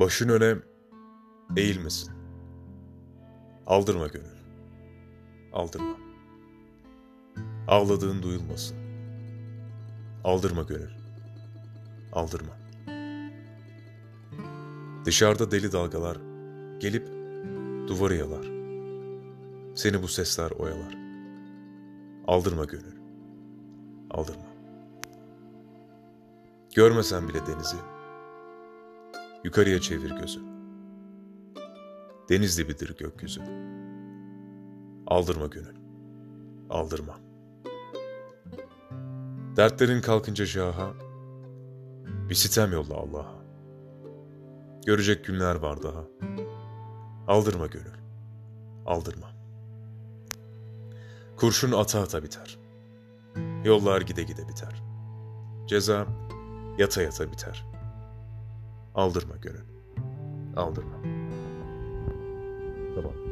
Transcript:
Başın öne eğilmesin. Aldırma gönül. Aldırma. Ağladığın duyulmasın. Aldırma gönül. Aldırma. Dışarıda deli dalgalar gelip duvarı yalar. Seni bu sesler oyalar. Aldırma gönül. Aldırma. Görmesen bile denizi. Yukarıya çevir gözü. Deniz dibidir gökyüzü. Aldırma gönül. Aldırma. Dertlerin kalkınca şaha, bir sitem yolla Allah'a. Görecek günler var daha. Aldırma gönül. Aldırma. Kurşun ata ata biter. Yollar gide gide biter. Ceza yata yata biter. Aldırma gönül. Aldırma. Tamam.